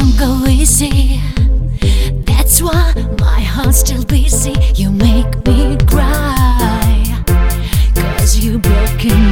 don't go easy. That's why my heart's still busy. You make me cry. Cause you broken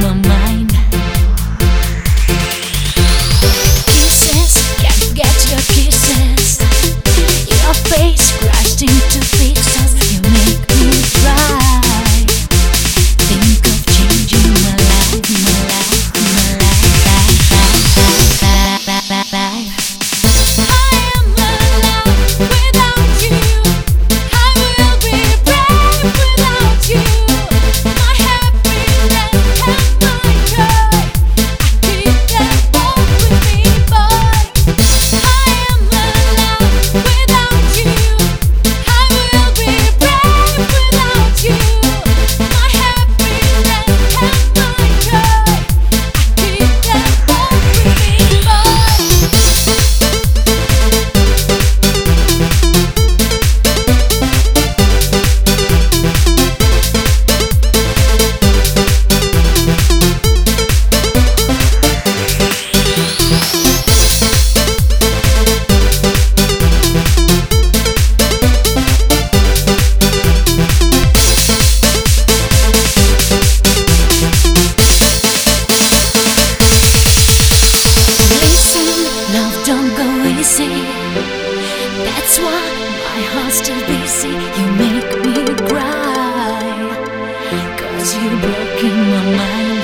you broke in my mind.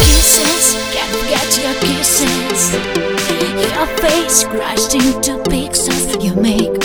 Kisses, can't forget your kisses. Your face crushed into pixels. You make